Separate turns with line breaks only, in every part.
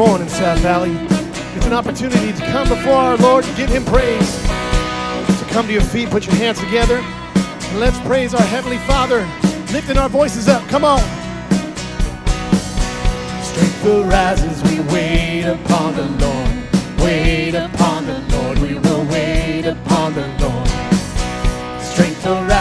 morning, South Valley. It's an opportunity to come before our Lord, and give Him praise. So come to your feet, put your hands together, and let's praise our Heavenly Father, lifting our voices up. Come on.
Strength will rise as we wait upon the Lord. Wait upon the Lord. We will wait upon the Lord. Strength will rise.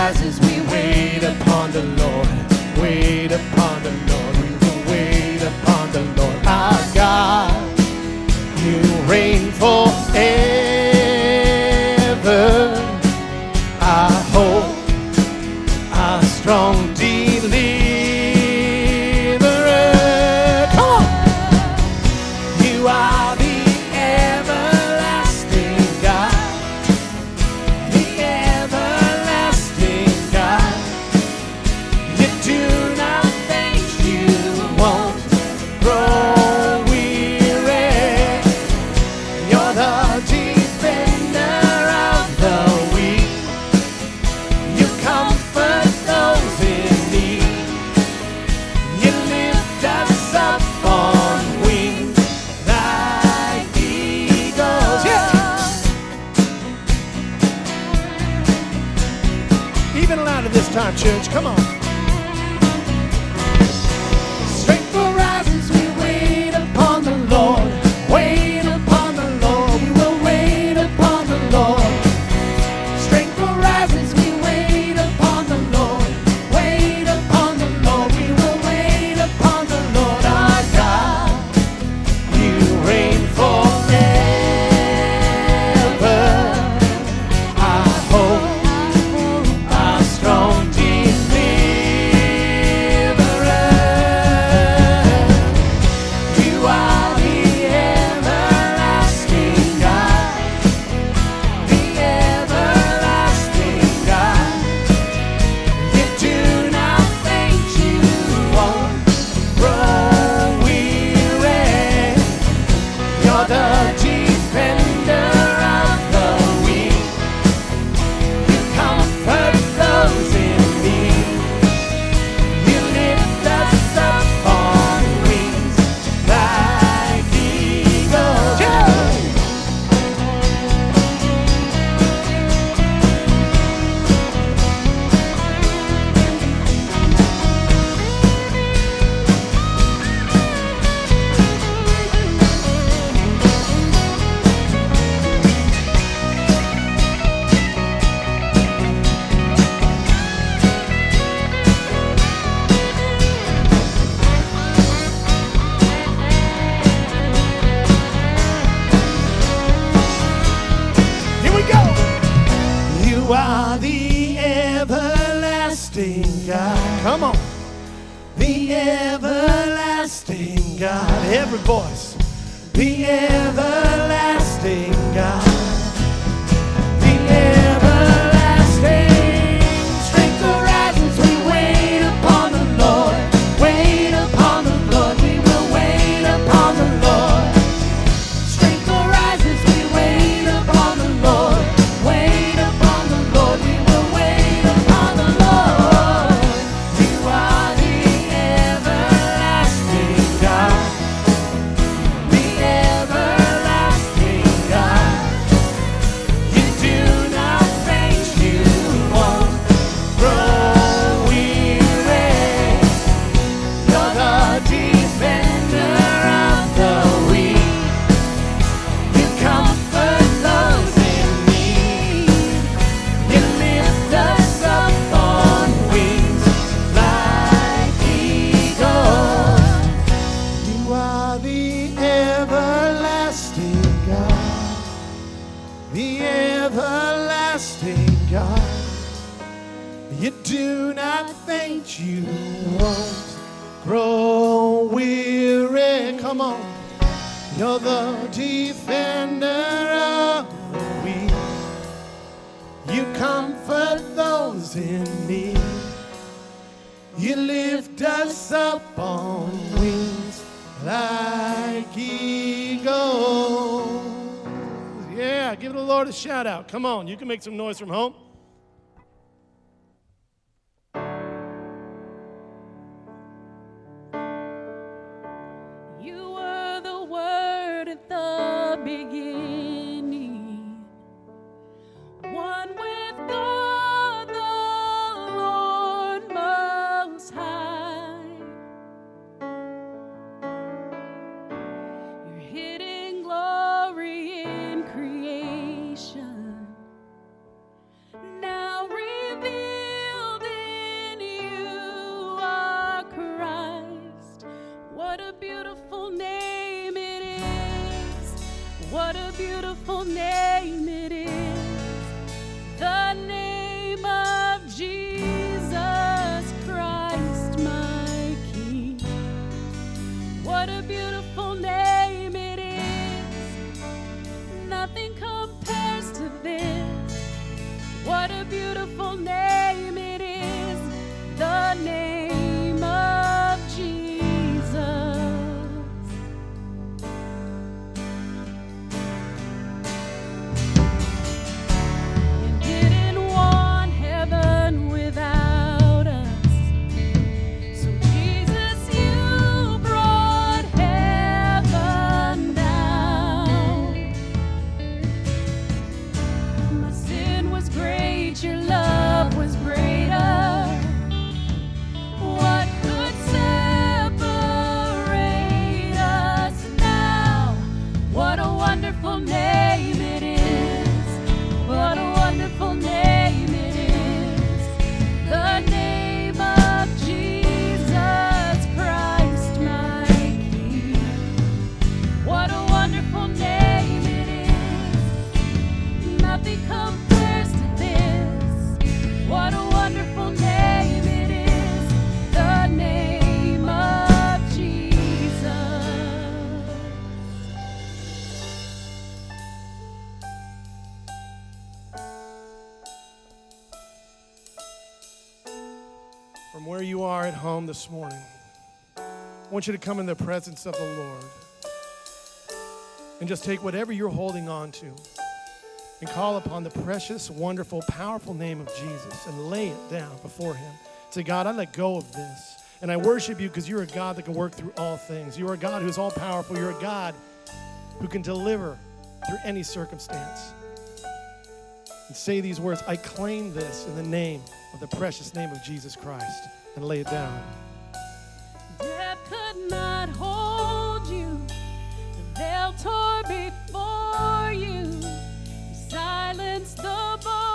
ただ
Come on,
you
can make some noise from home.
This
morning, I want you to come in the presence of the Lord and just take whatever you're holding on to and call upon the precious, wonderful, powerful name of Jesus and lay it down before Him. Say, God, I let go of this. And I worship you because you're a God that can work through all things. You're a God who's all powerful. You're a God who can deliver through any circumstance. And say these words I claim this in the name of the precious name of Jesus Christ and lay it down.
Death could not hold you. Tore before you. You silenced the boast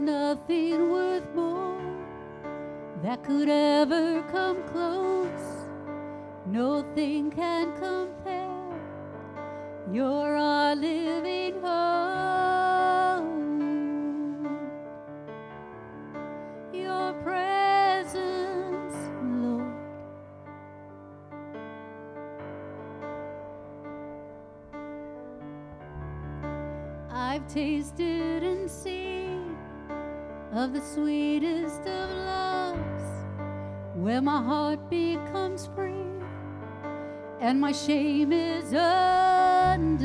nothing worth more that could ever come close. Nothing can compare. You're our living home. Your presence, Lord. I've tasted and seen of the sweetest of loves, where my heart becomes free and my shame is undone.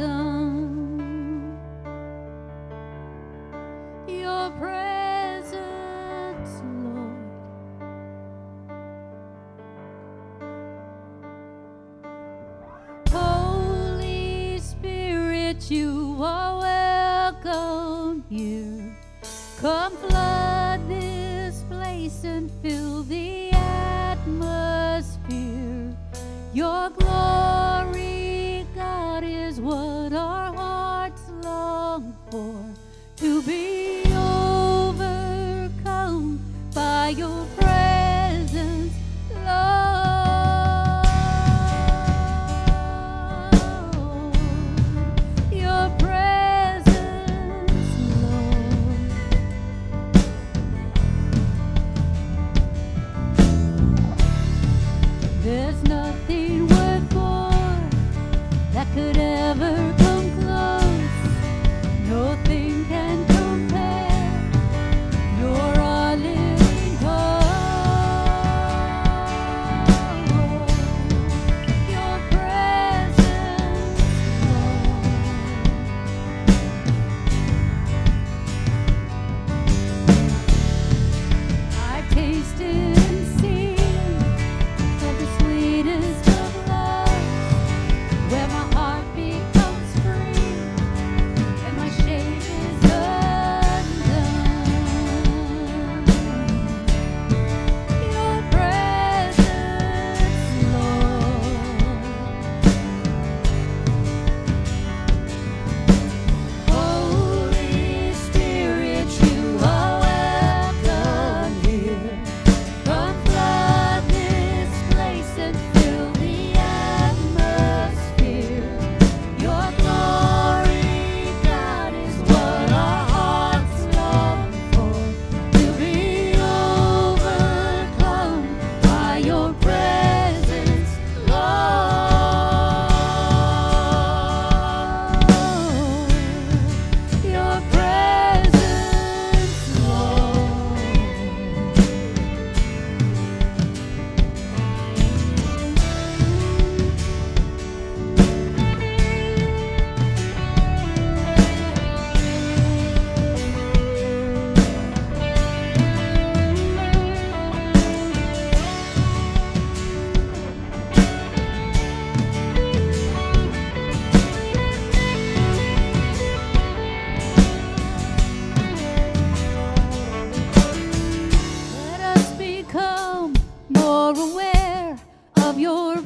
Your presence,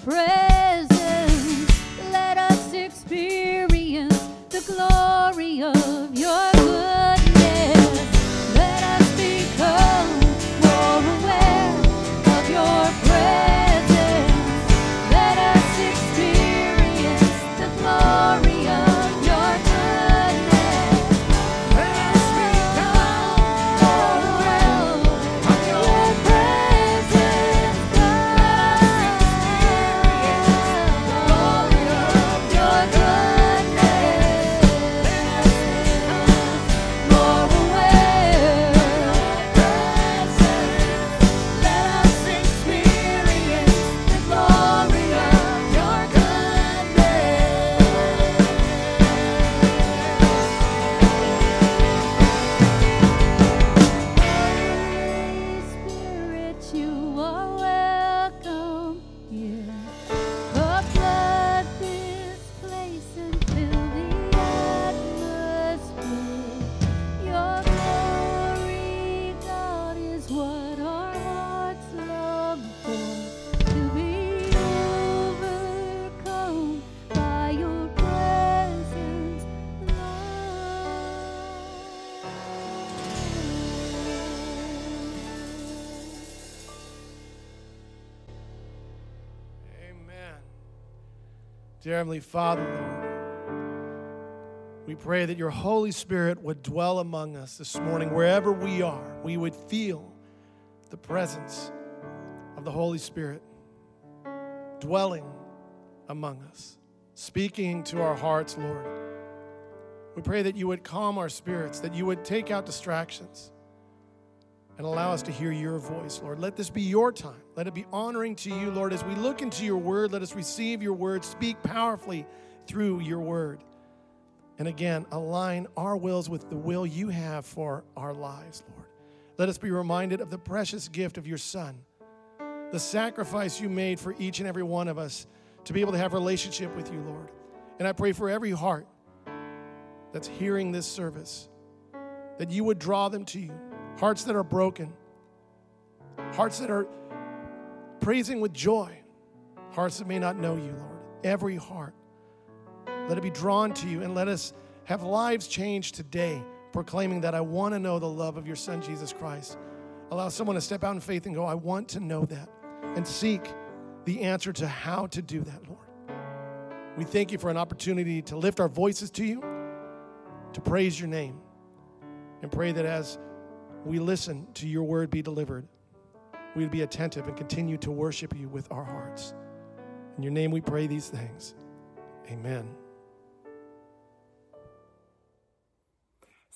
presence. Let us experience the glory of
Dear Heavenly Father, Lord, we pray that your Holy Spirit would dwell among us this morning, wherever we are. We would feel the presence of the Holy Spirit dwelling among us, speaking to our hearts, Lord. We pray that you would calm our spirits, that you would take out distractions and allow us to hear your voice, Lord. Let this be your time. Let it be honoring to you, Lord. As we look into your word, let us receive your word, speak powerfully through your word. And again, align our wills with the will you have for our lives, Lord. Let us be reminded of the precious gift of your Son, the sacrifice you made for each and every one of us to be able to have relationship with you, Lord. And I pray for every heart that's hearing this service that you would draw them to you hearts that are broken, hearts that are praising with joy, hearts that may not know you, Lord. Every heart. Let it be drawn to you and let us have lives changed today, proclaiming that I want to know the love of your Son, Jesus Christ. Allow someone to step out in faith and go, I want to know that, and seek the answer to how to do that, Lord. We thank you for an opportunity to lift our voices to you, to praise your name, and pray that as we listen to your word be delivered, we would be attentive and continue to worship you with our hearts. In your name we pray these things. Amen.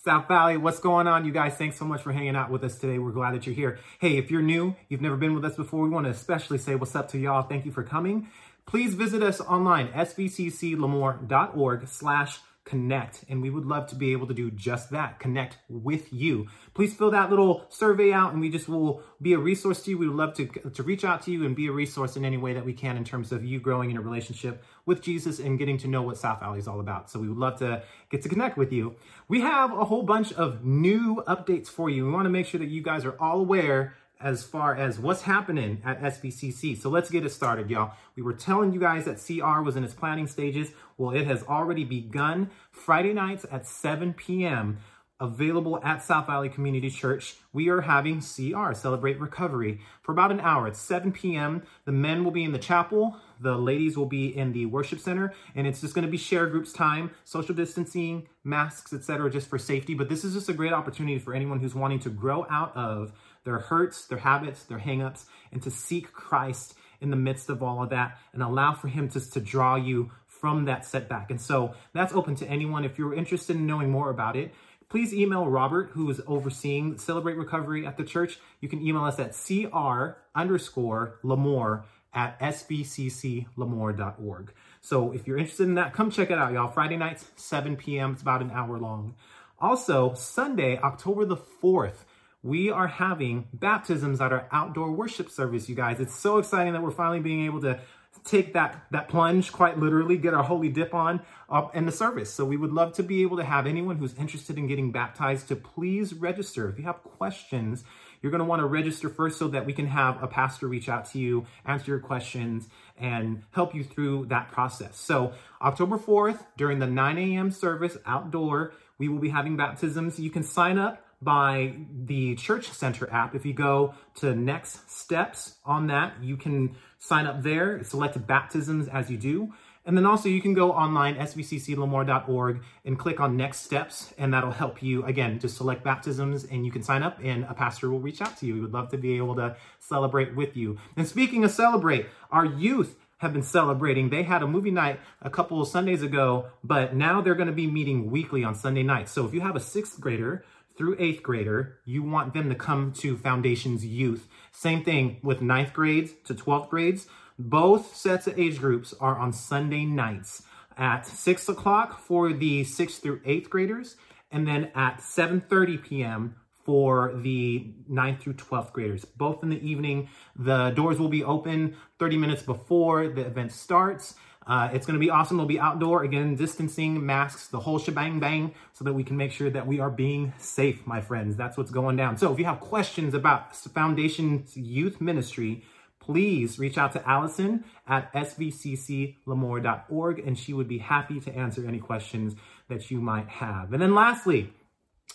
South Valley, what's going on, you guys? Thanks so much for hanging out with us today. We're glad that you're here. Hey, if you're new, you've never been with us before, we want to especially say what's up to y'all. Thank you for coming. Please visit us online, svcclemoore.org slash connect. And we would love to be able to do just that, connect with you. Please fill that little survey out and we just will be a resource to you. We would love to, to reach out to you and be a resource in any way that we can in terms of you growing in a relationship with Jesus and getting to know what South Valley is all about. So we would love to get to connect with you. We have a whole bunch of new updates for you. We want to make sure that you guys are all aware as far as what's happening at SVCC. So let's get it started, y'all. We were telling you guys that CR was in its planning stages. Well, it has already begun Friday nights at 7 p.m. Available at South Valley Community Church. We are having CR, Celebrate Recovery, for about an hour. It's 7 p.m. The men will be in the chapel. The ladies will be in the worship center, and it's just going to be share groups time, social distancing, masks, etc., just for safety. But this is just a great opportunity for anyone who's wanting to grow out of their hurts, their habits, their hangups, and to seek Christ in the midst of all of that and allow for Him to, to draw you from that setback. And so that's open to anyone. If you're interested in knowing more about it, please email Robert, who is overseeing Celebrate Recovery at the church. You can email us at cr underscore Lemoore at svcclemoore.org. So if you're interested in that, come check it out, y'all. Friday nights, 7 p.m. It's about an hour long. Also, Sunday, October the 4th, we are having baptisms at our outdoor worship service, you guys. It's so exciting that we're finally being able to take that that plunge quite literally get our holy dip on up in the service. So we would love to be able to have anyone who's interested in getting baptized to please register. If you have questions you're going to want to register first so that we can have a pastor reach out to you answer your questions and help you through that process. So october 4th during the 9 a.m service outdoor we will be having baptisms. You can sign up by the Church Center app. If you go to next steps on that, you can sign up there, select baptisms as you do. And then also you can go online, svcclemoore.org, and click on next steps, and that'll help you, again, just select baptisms, and you can sign up, and a pastor will reach out to you. We would love to be able to celebrate with you. And speaking of celebrate, our youth have been celebrating. They had a movie night a couple of Sundays ago, but now they're going to be meeting weekly on Sunday nights. So if you have a sixth grader through eighth grader, you want them to come to Foundations Youth. Same thing with ninth grades to 12th grades. Both sets of age groups are on Sunday nights at 6 o'clock for the 6th through 8th graders, and then at 7.30 p.m. for the 9th through 12th graders. Both in the evening. The doors will be open 30 minutes before the event starts. Uh, it's going to be awesome. It'll be outdoor, again, distancing, masks, the whole shebang bang, so that we can make sure that we are being safe, my friends. That's what's going down. So if you have questions about Foundation's youth ministry, please reach out to Allison at svcclemoore.org, and she would be happy to answer any questions that you might have. And then lastly,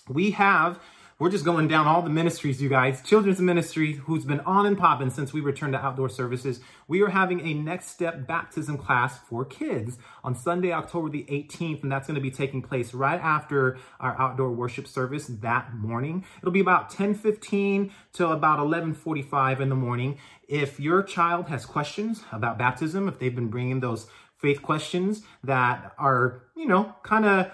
we have We're just going down all the ministries, you guys. Children's ministry, who's been on and popping since we returned to outdoor services. We are having a next step baptism class for kids on Sunday, October the 18th, and that's going to be taking place right after our outdoor worship service that morning. It'll be about 10:15 to about 11:45 in the morning. If your child has questions about baptism, if they've been bringing those faith questions that are, you know, kind of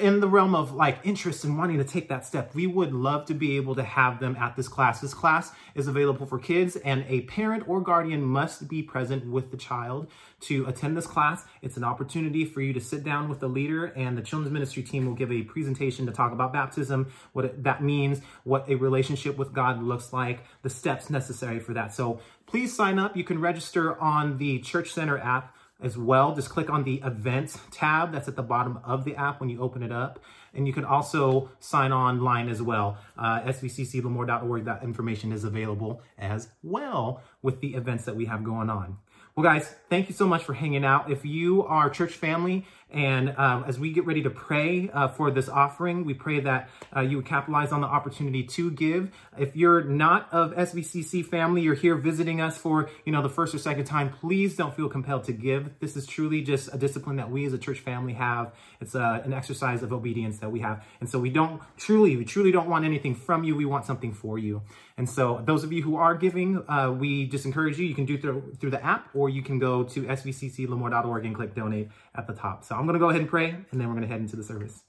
in the realm of like interest and wanting to take that step, we would love to be able to have them at this class. This class is available for kids, and a parent or guardian must be present with the child to attend this class. It's an opportunity for you to sit down with the leader, and the children's ministry team will give a presentation to talk about baptism, what it, that means, what a relationship with God looks like, the steps necessary for that. So please sign up. You can register on the Church Center app as well. Just click on the events tab that's at the bottom of the app when you open it up. And you can also sign online as well. Uh, svcclemoore.org, that information is available as well with the events that we have going on. Well, guys, thank you so much for hanging out. If you are church family, and um, as we get ready to pray uh, for this offering, we pray that uh, you would capitalize on the opportunity to give. If you're not of SVCC family, you're here visiting us for you know the first or second time. Please don't feel compelled to give. This is truly just a discipline that we as a church family have. It's uh, an exercise of obedience that we have, and so we don't truly, we truly don't want anything from you. We want something for you. And so, those of you who are giving, uh, we just encourage you. You can do through through the app, or you can go to svcclemoore.org and click donate at the top. So I'm going to go ahead and pray, and then we're going to head into the service.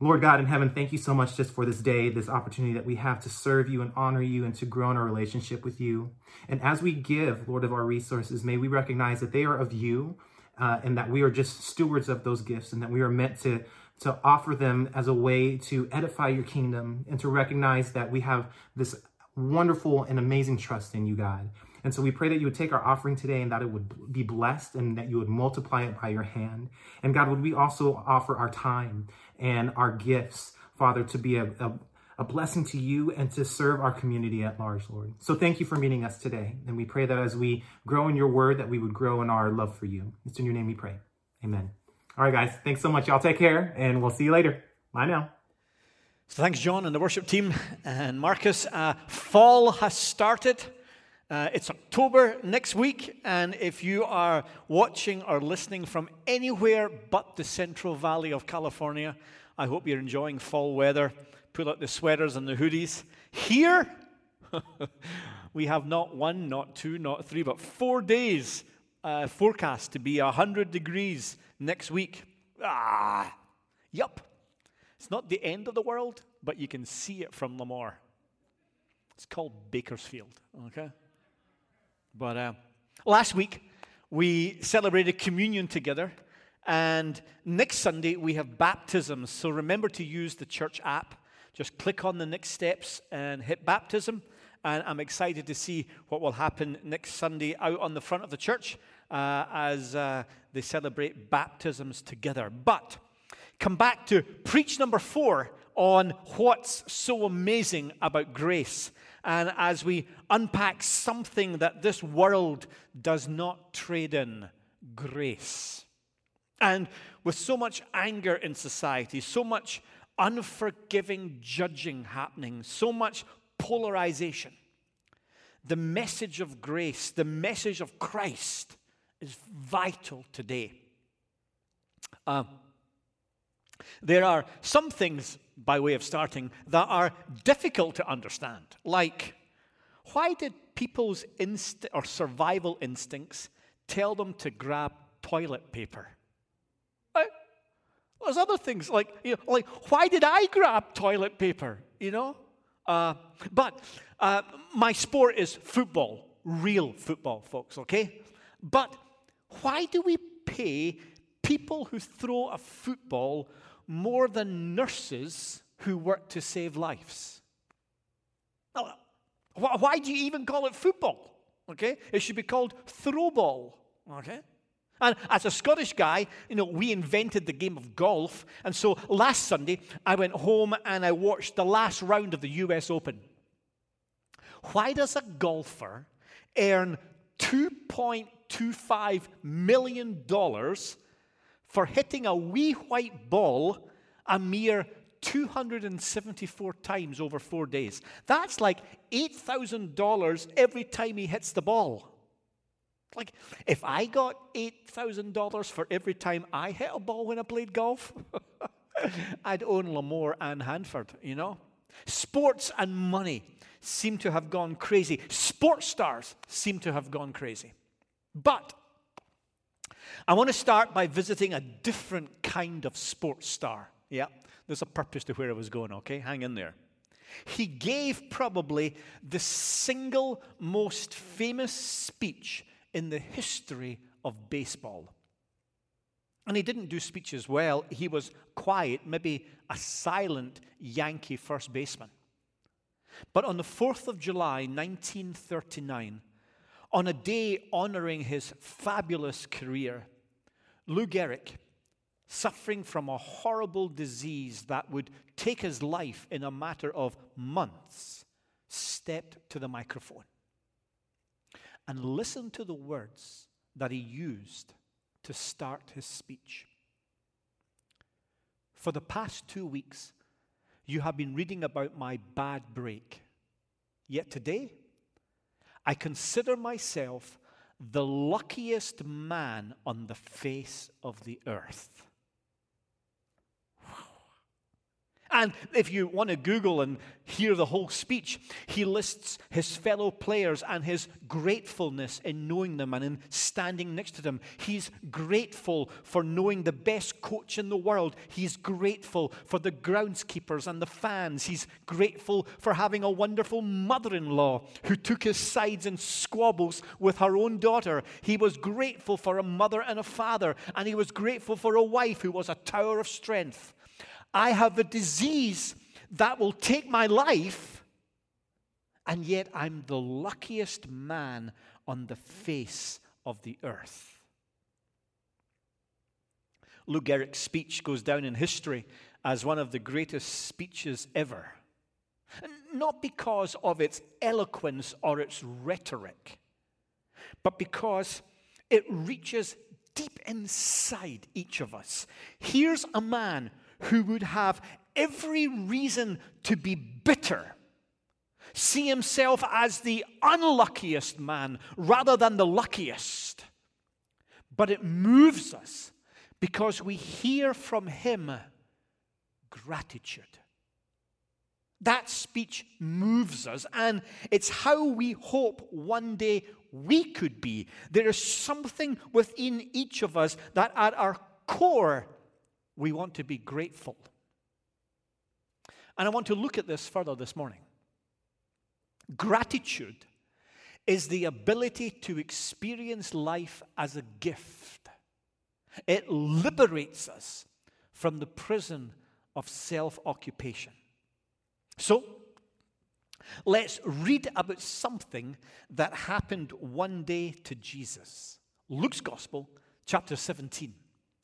Lord God in heaven, thank you so much just for this day, this opportunity that we have to serve you and honor you and to grow in our relationship with you. And as we give, Lord, of our resources, may we recognize that they are of you uh, and that we are just stewards of those gifts and that we are meant to, to offer them as a way to edify your kingdom and to recognize that we have this wonderful and amazing trust in you, God. And so we pray that you would take our offering today and that it would be blessed and that you would multiply it by your hand. And God, would we also offer our time and our gifts, Father, to be a, a, a blessing to you and to serve our community at large, Lord. So thank you for meeting us today. And we pray that as we grow in your word, that we would grow in our love for you. It's in your name we pray. Amen. All right, guys. Thanks so much. Y'all take care and we'll see you later. Bye now.
So thanks, John, and the worship team and Marcus. Uh, fall has started. Uh, it's October next week, and if you are watching or listening from anywhere but the Central Valley of California, I hope you're enjoying fall weather. Pull out the sweaters and the hoodies. Here, we have not one, not two, not three, but four days uh, forecast to be 100 degrees next week. Ah, yup. It's not the end of the world, but you can see it from Lemoore. It's called Bakersfield, okay? But uh, last week, we celebrated communion together. And next Sunday, we have baptisms. So remember to use the church app. Just click on the next steps and hit baptism. And I'm excited to see what will happen next Sunday out on the front of the church uh, as uh, they celebrate baptisms together. But come back to preach number four on what's so amazing about grace. And as we unpack something that this world does not trade in grace. And with so much anger in society, so much unforgiving judging happening, so much polarization, the message of grace, the message of Christ is vital today. Uh, there are some things, by way of starting, that are difficult to understand. Like, why did people's inst- or survival instincts tell them to grab toilet paper? There's other things like, you know, like why did I grab toilet paper? You know, uh, but uh, my sport is football, real football, folks. Okay, but why do we pay people who throw a football more than nurses who work to save lives. Now, Why do you even call it football? Okay? It should be called throwball. Okay? And as a Scottish guy, you know, we invented the game of golf. And so last Sunday, I went home and I watched the last round of the US Open. Why does a golfer earn $2.25 million for hitting a wee white ball a mere 274 times over four days. That's like $8,000 every time he hits the ball. Like, if I got $8,000 for every time I hit a ball when I played golf, I'd own Lemoore and Hanford, you know? Sports and money seem to have gone crazy. Sports stars seem to have gone crazy. But I want to start by visiting a different kind of sports star. Yeah, there's a purpose to where I was going, okay? Hang in there. He gave probably the single most famous speech in the history of baseball. And he didn't do speeches well. He was quiet, maybe a silent Yankee first baseman. But on the 4th of July, 1939, on a day honoring his fabulous career, Lou Gehrig, suffering from a horrible disease that would take his life in a matter of months, stepped to the microphone and listened to the words that he used to start his speech. For the past two weeks, you have been reading about my bad break. Yet today, I consider myself the luckiest man on the face of the earth. And if you want to Google and hear the whole speech, he lists his fellow players and his gratefulness in knowing them and in standing next to them. He's grateful for knowing the best coach in the world. He's grateful for the groundskeepers and the fans. He's grateful for having a wonderful mother in law who took his sides in squabbles with her own daughter. He was grateful for a mother and a father, and he was grateful for a wife who was a tower of strength. I have a disease that will take my life, and yet I'm the luckiest man on the face of the earth. Lou Gehrig's speech goes down in history as one of the greatest speeches ever. Not because of its eloquence or its rhetoric, but because it reaches deep inside each of us. Here's a man who would have every reason to be bitter, see himself as the unluckiest man rather than the luckiest. But it moves us because we hear from him gratitude. That speech moves us, and it's how we hope one day we could be. There is something within each of us that at our core we want to be grateful. And I want to look at this further this morning. Gratitude is the ability to experience life as a gift, it liberates us from the prison of self occupation. So, let's read about something that happened one day to Jesus. Luke's Gospel, chapter 17.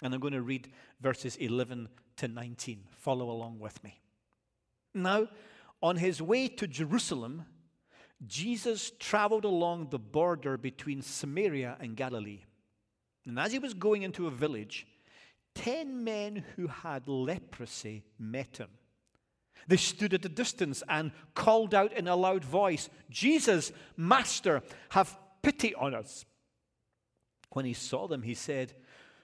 And I'm going to read verses 11 to 19. Follow along with me. Now, on his way to Jerusalem, Jesus traveled along the border between Samaria and Galilee. And as he was going into a village, ten men who had leprosy met him. They stood at a distance and called out in a loud voice, Jesus, Master, have pity on us. When he saw them, he said,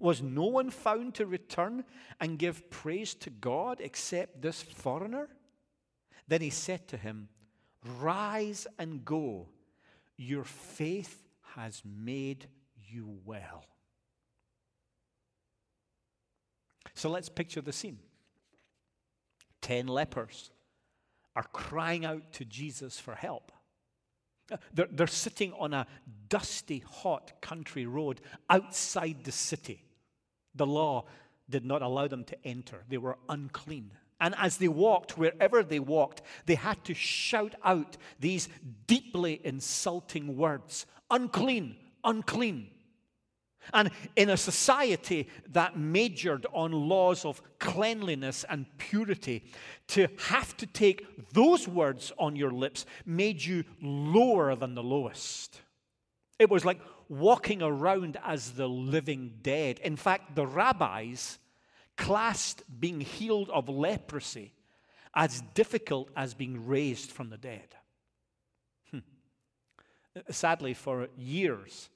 Was no one found to return and give praise to God except this foreigner? Then he said to him, Rise and go. Your faith has made you well. So let's picture the scene. Ten lepers are crying out to Jesus for help. They're, they're sitting on a dusty, hot country road outside the city. The law did not allow them to enter, they were unclean. And as they walked, wherever they walked, they had to shout out these deeply insulting words unclean, unclean. And in a society that majored on laws of cleanliness and purity, to have to take those words on your lips made you lower than the lowest. It was like walking around as the living dead. In fact, the rabbis classed being healed of leprosy as difficult as being raised from the dead. Hmm. Sadly, for years,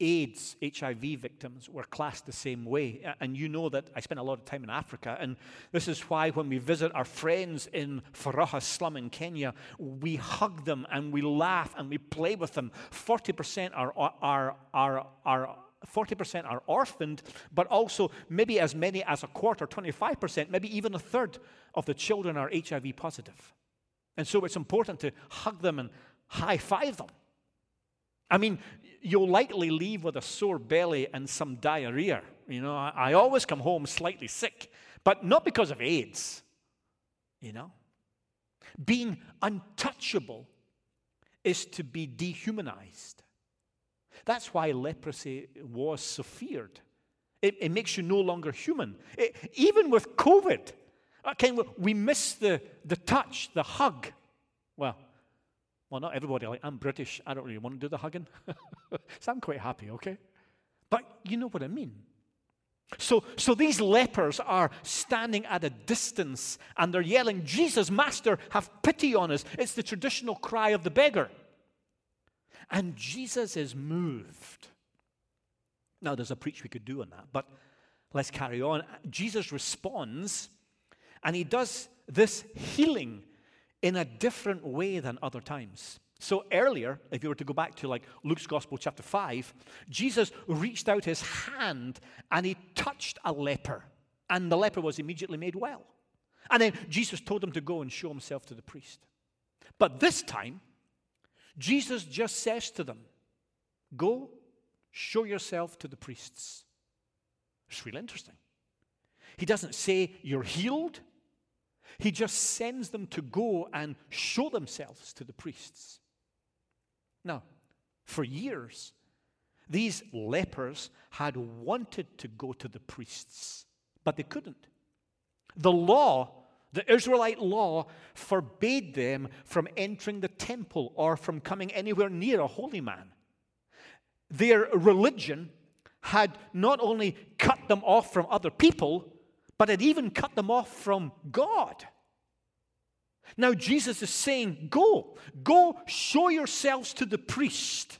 AIDS, HIV victims were classed the same way. And you know that I spent a lot of time in Africa, and this is why when we visit our friends in Faraha slum in Kenya, we hug them and we laugh and we play with them. 40% are, are, are, are 40% are orphaned, but also maybe as many as a quarter, 25%, maybe even a third of the children are HIV positive. And so it's important to hug them and high five them. I mean, you'll likely leave with a sore belly and some diarrhea. You know, I, I always come home slightly sick, but not because of AIDS. You know, being untouchable is to be dehumanized. That's why leprosy was so feared. It, it makes you no longer human. It, even with COVID, uh, okay, we miss the, the touch, the hug. Well, well, not everybody. Like, I'm British. I don't really want to do the hugging. so I'm quite happy, okay? But you know what I mean. So, so these lepers are standing at a distance and they're yelling, Jesus, Master, have pity on us. It's the traditional cry of the beggar. And Jesus is moved. Now, there's a preach we could do on that, but let's carry on. Jesus responds and he does this healing in a different way than other times. So earlier, if you were to go back to like Luke's Gospel, chapter 5, Jesus reached out his hand and he touched a leper, and the leper was immediately made well. And then Jesus told him to go and show himself to the priest. But this time, Jesus just says to them, Go, show yourself to the priests. It's really interesting. He doesn't say you're healed. He just sends them to go and show themselves to the priests. Now, for years, these lepers had wanted to go to the priests, but they couldn't. The law, the Israelite law, forbade them from entering the temple or from coming anywhere near a holy man. Their religion had not only cut them off from other people, but it even cut them off from God. Now, Jesus is saying, Go, go show yourselves to the priest.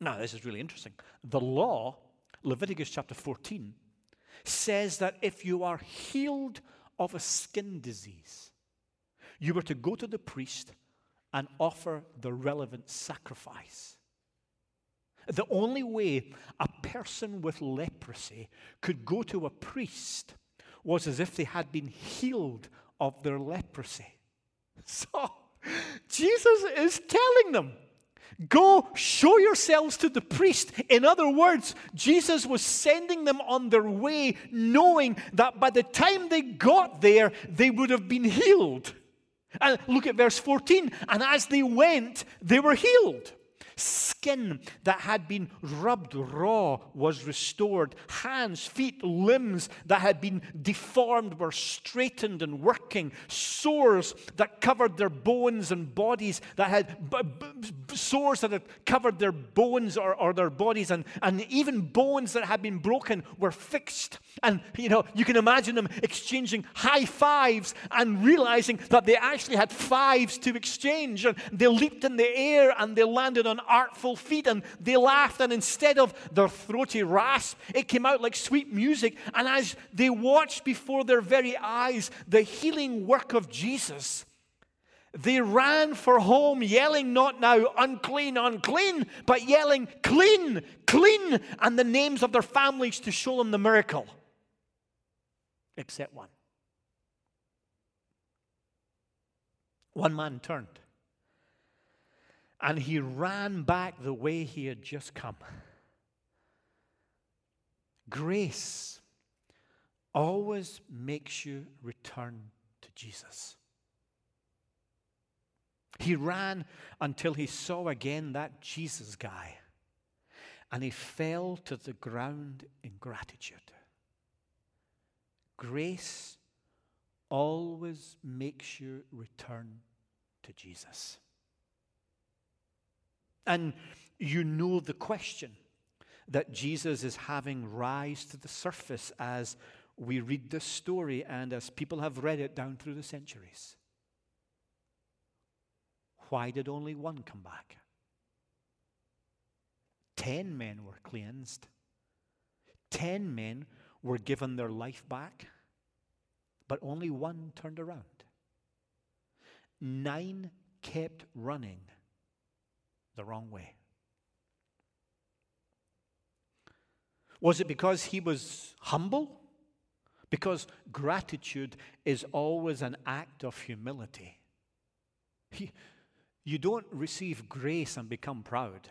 Now, this is really interesting. The law, Leviticus chapter 14, says that if you are healed of a skin disease, you were to go to the priest and offer the relevant sacrifice. The only way a person with leprosy could go to a priest was as if they had been healed of their leprosy. So, Jesus is telling them, Go show yourselves to the priest. In other words, Jesus was sending them on their way, knowing that by the time they got there, they would have been healed. And look at verse 14. And as they went, they were healed. Skin that had been rubbed raw was restored. Hands, feet, limbs that had been deformed were straightened and working. Sores that covered their bones and bodies, that had b- b- sores that had covered their bones or, or their bodies, and, and even bones that had been broken were fixed. And, you know, you can imagine them exchanging high fives and realizing that they actually had fives to exchange. And they leaped in the air and they landed on artful feet and they laughed. And instead of their throaty rasp, it came out like sweet music. And as they watched before their very eyes the healing work of Jesus, they ran for home, yelling not now unclean, unclean, but yelling clean, clean, and the names of their families to show them the miracle. Except one. One man turned and he ran back the way he had just come. Grace always makes you return to Jesus. He ran until he saw again that Jesus guy, and he fell to the ground in gratitude. Grace always makes you return to Jesus. And you know the question that Jesus is having rise to the surface as we read this story and as people have read it down through the centuries. Why did only one come back? Ten men were cleansed. Ten men were given their life back, but only one turned around. Nine kept running the wrong way. Was it because he was humble? Because gratitude is always an act of humility. He, you don't receive grace and become proud.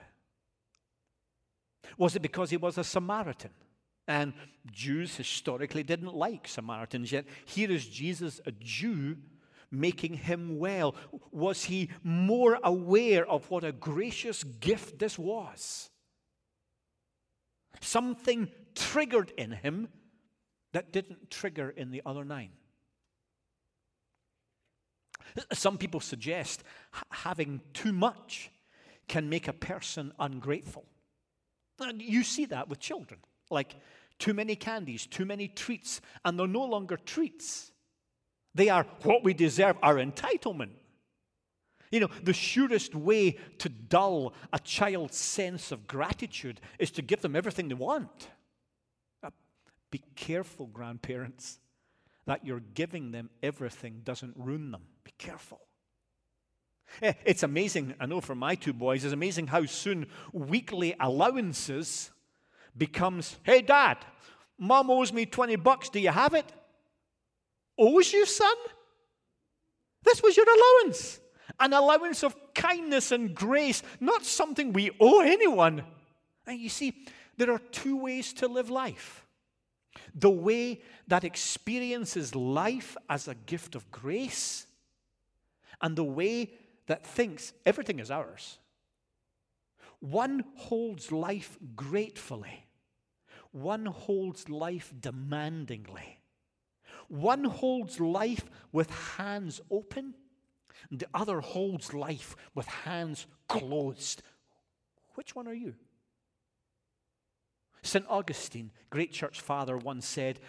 Was it because he was a Samaritan? And Jews historically didn't like Samaritans, yet here is Jesus, a Jew, making him well. Was he more aware of what a gracious gift this was? Something triggered in him that didn't trigger in the other nine. Some people suggest having too much can make a person ungrateful. And you see that with children. Like too many candies, too many treats, and they're no longer treats. They are what we deserve, our entitlement. You know, the surest way to dull a child's sense of gratitude is to give them everything they want. Uh, be careful, grandparents, that you're giving them everything doesn't ruin them. Be careful. Eh, It's amazing, I know for my two boys, it's amazing how soon weekly allowances becomes, hey, dad, mom owes me 20 bucks, do you have it? Owes you, son? This was your allowance. An allowance of kindness and grace, not something we owe anyone. And you see, there are two ways to live life the way that experiences life as a gift of grace, and the way that thinks everything is ours. One holds life gratefully, one holds life demandingly. One holds life with hands open, and the other holds life with hands closed. Which one are you? St. Augustine, great church father, once said,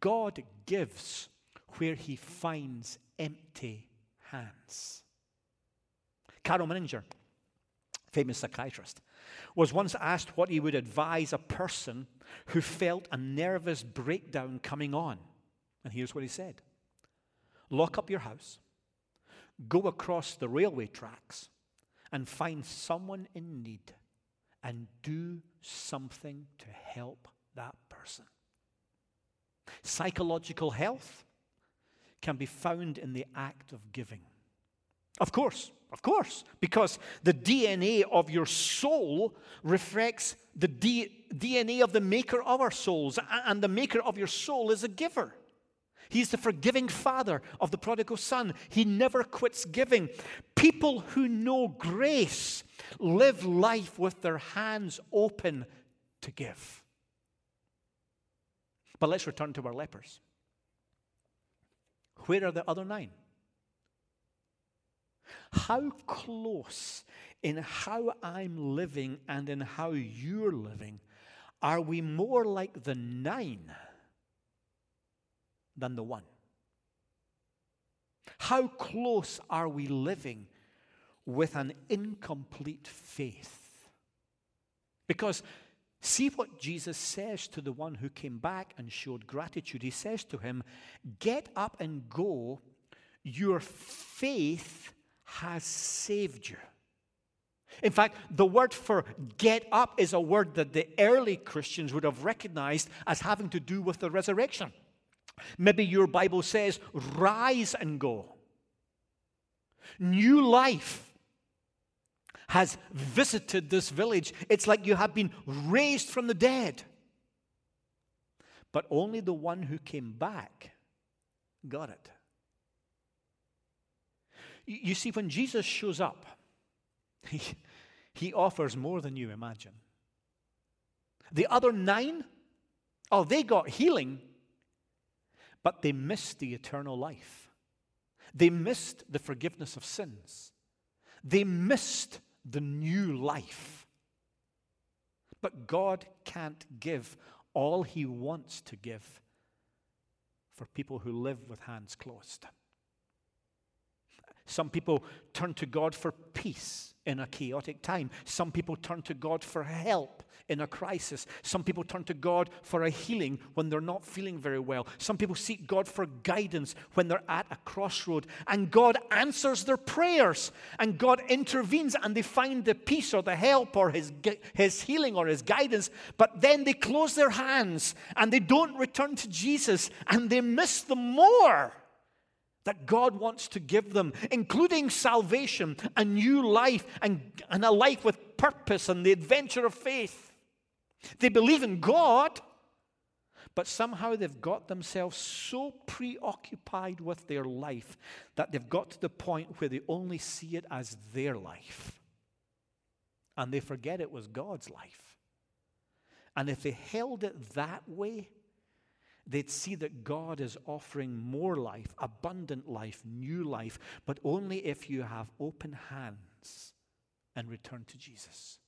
God gives where he finds empty hands. Karl Menninger, famous psychiatrist, was once asked what he would advise a person who felt a nervous breakdown coming on. And here's what he said Lock up your house, go across the railway tracks, and find someone in need and do something to help that person. Psychological health can be found in the act of giving. Of course, of course, because the DNA of your soul reflects the D- DNA of the maker of our souls, and the maker of your soul is a giver. He's the forgiving father of the prodigal son. He never quits giving. People who know grace live life with their hands open to give. But let's return to our lepers. Where are the other nine? How close in how I'm living and in how you're living are we more like the nine than the one? How close are we living with an incomplete faith? Because see what Jesus says to the one who came back and showed gratitude. He says to him, Get up and go, your faith has saved you. In fact, the word for get up is a word that the early Christians would have recognized as having to do with the resurrection. Maybe your Bible says, rise and go. New life has visited this village. It's like you have been raised from the dead. But only the one who came back got it. You see, when Jesus shows up, he offers more than you imagine. The other nine, oh, they got healing, but they missed the eternal life. They missed the forgiveness of sins. They missed the new life. But God can't give all He wants to give for people who live with hands closed. Some people turn to God for peace in a chaotic time. Some people turn to God for help in a crisis. Some people turn to God for a healing when they're not feeling very well. Some people seek God for guidance when they're at a crossroad. And God answers their prayers. And God intervenes and they find the peace or the help or his, his healing or his guidance. But then they close their hands and they don't return to Jesus and they miss the more that God wants to give them, including salvation, a new life, and, and a life with purpose and the adventure of faith. They believe in God, but somehow they've got themselves so preoccupied with their life that they've got to the point where they only see it as their life. And they forget it was God's life. And if they held it that way, they'd see that God is offering more life, abundant life, new life, but only if you have open hands and return to Jesus.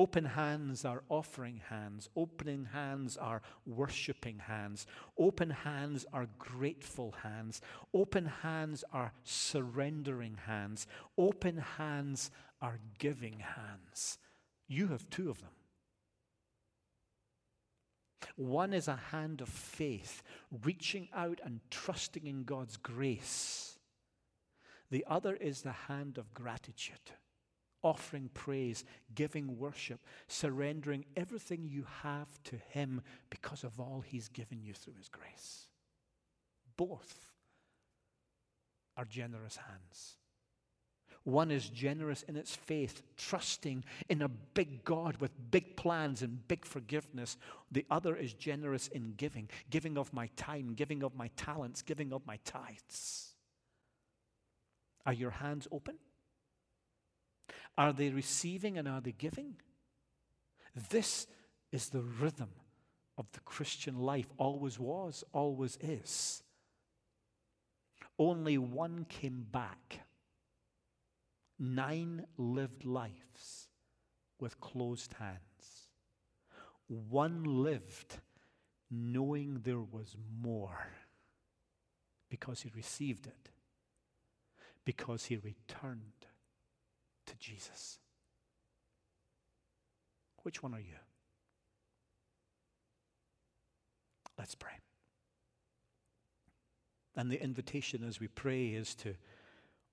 Open hands are offering hands. Opening hands are worshiping hands. Open hands are grateful hands. Open hands are surrendering hands. Open hands are giving hands. You have two of them. One is a hand of faith, reaching out and trusting in God's grace. The other is the hand of gratitude, offering praise, giving worship, surrendering everything you have to Him because of all He's given you through His grace. Both are generous hands. One is generous in its faith, trusting in a big God with big plans and big forgiveness. The other is generous in giving, giving of my time, giving of my talents, giving of my tithes. Are your hands open? Are they receiving and are they giving? This is the rhythm of the Christian life, always was, always is. Only one came back nine lived lives with closed hands. One lived knowing there was more because he received it, because he returned to Jesus. Which one are you? Let's pray. And the invitation as we pray is to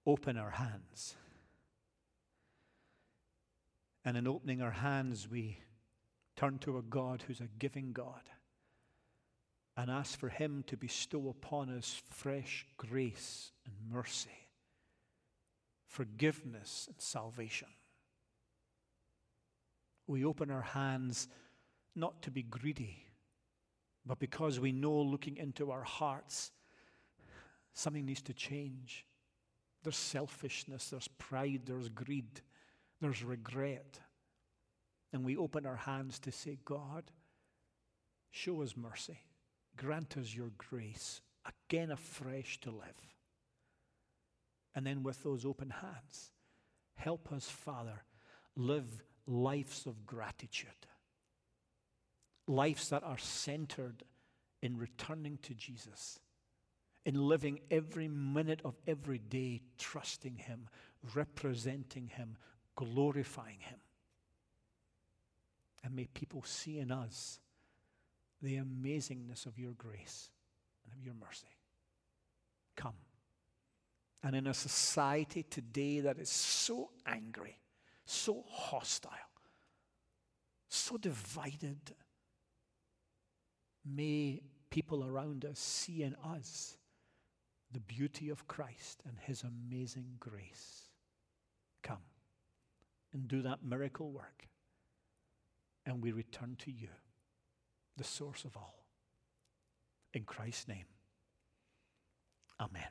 open our hands. And in opening our hands, we turn to a God who's a giving God and ask for Him to bestow upon us fresh grace and mercy, forgiveness and salvation. We open our hands not to be greedy, but because we know looking into our hearts, something needs to change. There's selfishness, there's pride, there's greed there's regret. And we open our hands to say, God, show us mercy. Grant us your grace, again afresh to live. And then with those open hands, help us, Father, live lives of gratitude. Lives that are centered in returning to Jesus, in living every minute of every day trusting Him, representing Him, glorifying Him. And may people see in us the amazingness of your grace and of your mercy. Come. And in a society today that is so angry, so hostile, so divided, may people around us see in us the beauty of Christ and his amazing grace. Come and do that miracle work. And we return to you. the source of all. In Christ's name, Amen.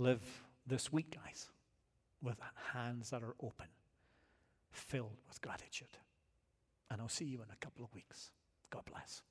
Live this week, guys, with hands that are open, filled with gratitude. And I'll see you in a couple of weeks. God bless.